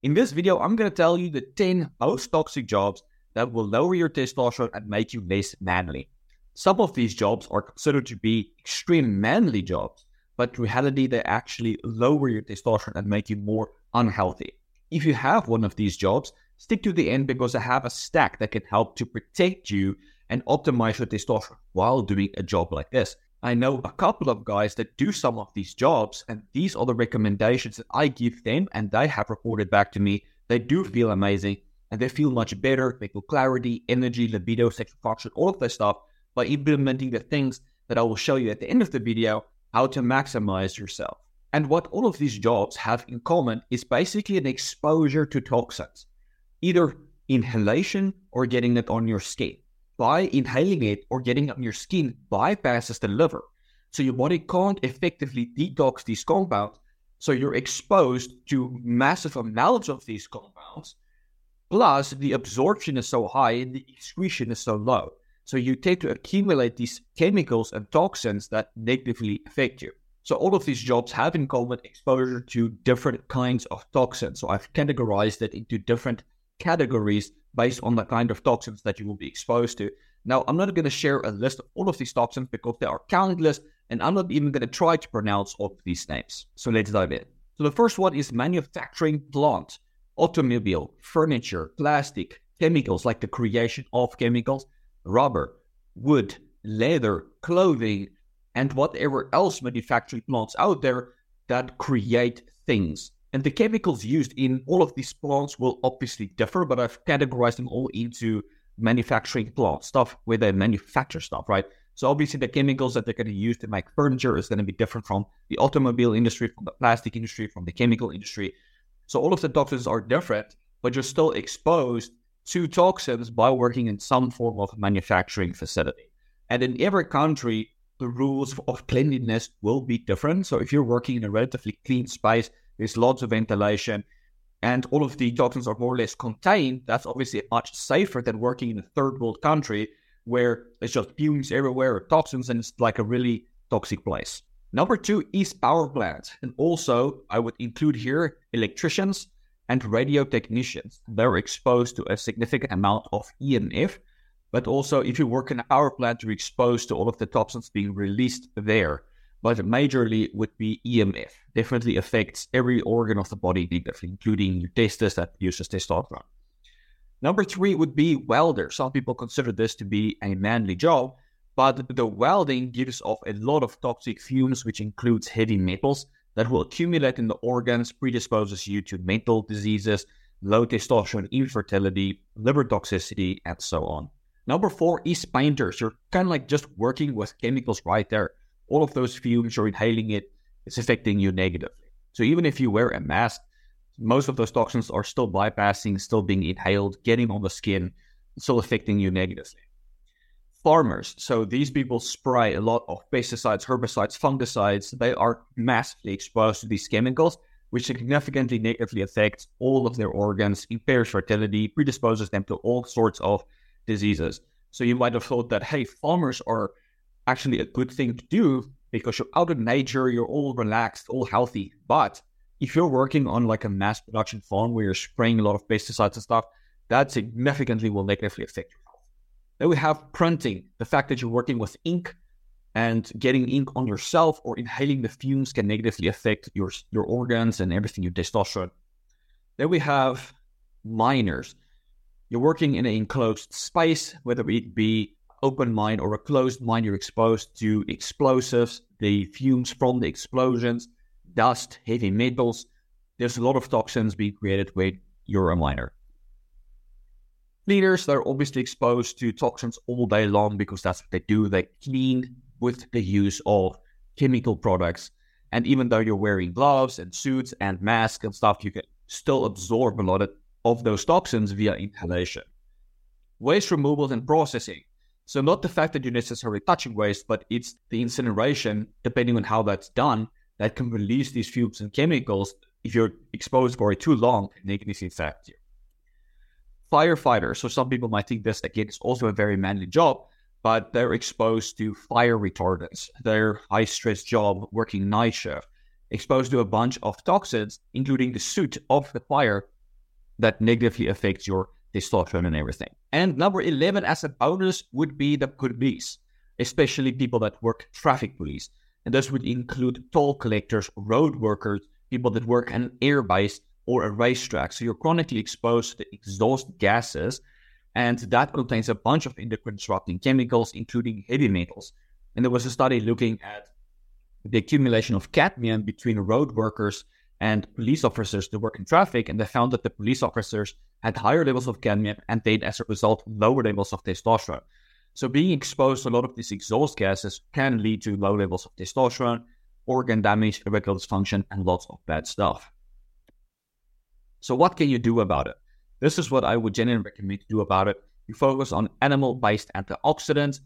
In this video, I'm going to tell you the 10 most toxic jobs that will lower your testosterone and make you less manly. Some of these jobs are considered to be extreme manly jobs, but in reality, they actually lower your testosterone and make you more unhealthy. If you have one of these jobs, stick to the end because I have a stack that can help to protect you and optimize your testosterone while doing a job like this. I know a couple of guys that do some of these jobs, and these are the recommendations that I give them, and they have reported back to me. They do feel amazing, and they feel much better. They feel clarity, energy, libido, sexual function, all of this stuff by implementing the things that I will show you at the end of the video how to maximize yourself. And what all of these jobs have in common is basically an exposure to toxins, either inhalation or getting it on your skin by inhaling it or getting on your skin bypasses the liver. So your body can't effectively detox these compounds. So you're exposed to massive amounts of these compounds. Plus, the absorption is so high and the excretion is so low. So you tend to accumulate these chemicals and toxins that negatively affect you. So all of these jobs have in common exposure to different kinds of toxins. So I've categorized it into different categories based on the kind of toxins that you will be exposed to. Now, I'm not going to share a list of all of these toxins because they are countless, and I'm not even going to try to pronounce all of these names. So let's dive in. So the first one is manufacturing plant, automobile, furniture, plastic, chemicals like the creation of chemicals, rubber, wood, leather, clothing, and whatever else manufacturing plants out there that create things. And the chemicals used in all of these plants will obviously differ, but I've categorized them all into manufacturing plant stuff where they manufacture stuff, right? So obviously the chemicals that they're going to use to make furniture is going to be different from the automobile industry, from the plastic industry, from the chemical industry. So all of the toxins are different, but you're still exposed to toxins by working in some form of manufacturing facility. And in every country, the rules of cleanliness will be different. So if you're working in a relatively clean space, there's lots of ventilation, and all of the toxins are more or less contained. That's obviously much safer than working in a third world country where there's just fumes everywhere toxins, and it's like a really toxic place. Number two is power plants. And also, I would include here electricians and radio technicians. They're exposed to a significant amount of EMF. But also, if you work in a power plant, you're exposed to all of the toxins being released there but majorly would be EMF. Definitely affects every organ of the body including your testes that uses testosterone. Number three would be welder. Some people consider this to be a manly job, but the welding gives off a lot of toxic fumes, which includes heavy metals that will accumulate in the organs, predisposes you to mental diseases, low testosterone, infertility, liver toxicity, and so on. Number four is painters. You're kind of like just working with chemicals right there all of those fumes, you're inhaling it, it's affecting you negatively. So even if you wear a mask, most of those toxins are still bypassing, still being inhaled, getting on the skin, still affecting you negatively. Farmers, so these people spray a lot of pesticides, herbicides, fungicides. They are massively exposed to these chemicals, which significantly negatively affects all of their organs, impairs fertility, predisposes them to all sorts of diseases. So you might have thought that, hey, farmers are actually a good thing to do because you're out in nature, you're all relaxed, all healthy. But if you're working on like a mass production farm where you're spraying a lot of pesticides and stuff, that significantly will negatively affect your health. Then we have printing, the fact that you're working with ink and getting ink on yourself or inhaling the fumes can negatively affect your your organs and everything, your testosterone. Then we have miners. You're working in an enclosed space, whether it be open mine or a closed mine, you're exposed to explosives, the fumes from the explosions, dust, heavy metals. There's a lot of toxins being created when you're a miner. Cleaners, they're obviously exposed to toxins all day long because that's what they do. They clean with the use of chemical products. And even though you're wearing gloves and suits and masks and stuff, you can still absorb a lot of, those toxins via inhalation. Waste removal and processing. So not the fact that you're necessarily touching waste, but it's the incineration, depending on how that's done, that can release these fumes and chemicals. If you're exposed for it too long, it negatively affect you. Firefighter. So some people might think this again is also a very manly job, but they're exposed to fire retardants. Their high stress job, working night shift, exposed to a bunch of toxins, including the soot of the fire, that negatively affects your testosterone and everything. And number 11 as a bonus would be the police, especially people that work traffic police. And this would include toll collectors, road workers, people that work an airbase or a racetrack. So you're chronically exposed to exhaust gases, and that contains a bunch of endocrine disrupting chemicals, including heavy metals. And there was a study looking at the accumulation of cadmium between road workers and police officers to work in traffic, and they found that the police officers had higher levels of cadmium and they, as a result, lower levels of testosterone. So, being exposed to a lot of these exhaust gases can lead to low levels of testosterone, organ damage, erectile dysfunction, and lots of bad stuff. So, what can you do about it? This is what I would generally recommend to do about it. You focus on animal based antioxidants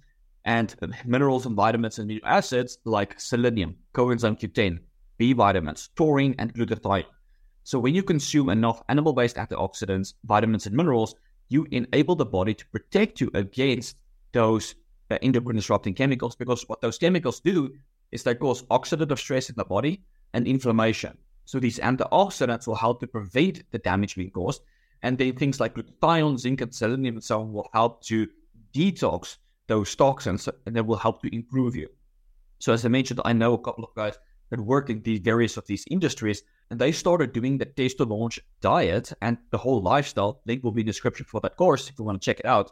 and minerals and vitamins and amino acids like selenium, coenzyme Q10, B vitamins, taurine, and glutathione. So when you consume enough animal-based antioxidants, vitamins, and minerals, you enable the body to protect you against those uh, endocrine disrupting chemicals because what those chemicals do is they cause oxidative stress in the body and inflammation. So these antioxidants will help to prevent the damage being caused. And then things like glutathione, zinc, and selenium and so on will help to detox those toxins and that will help to improve you. So as I mentioned, I know a couple of guys that work in these various of these industries, and they started doing the TestoLaunch diet and the whole lifestyle. Link will be in the description for that course if you want to check it out.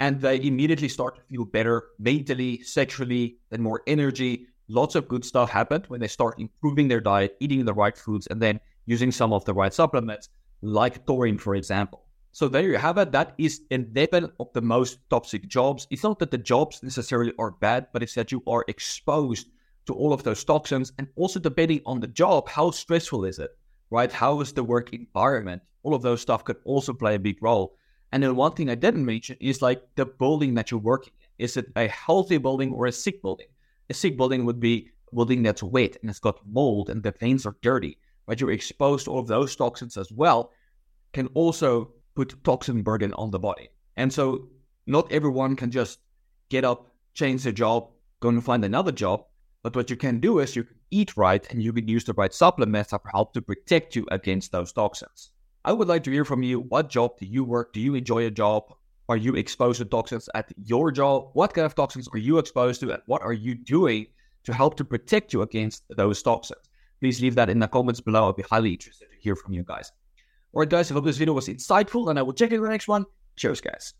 And they immediately start to feel better mentally, sexually, and more energy. Lots of good stuff happened when they start improving their diet, eating the right foods, and then using some of the right supplements, like taurine, for example. So there you have it. That is 11 of the most toxic jobs. It's not that the jobs necessarily are bad, but it's that you are exposed to all of those toxins. And also depending on the job, how stressful is it, right? How is the work environment? All of those stuff could also play a big role. And then one thing I didn't mention is like the building that you're working in. Is it a healthy building or a sick building? A sick building would be a building that's wet and it's got mold and the veins are dirty, right? You're exposed to all of those toxins as well, can also put toxin burden on the body. And so not everyone can just get up, change their job, go and find another job. But what you can do is you can eat right and you can use the right supplements that help to protect you against those toxins. I would like to hear from you. What job do you work? Do you enjoy a job? Are you exposed to toxins at your job? What kind of toxins are you exposed to? And what are you doing to help to protect you against those toxins? Please leave that in the comments below. I'll be highly interested to hear from you guys. Alright, guys, I hope this video was insightful and I will check you in the next one. Cheers, guys.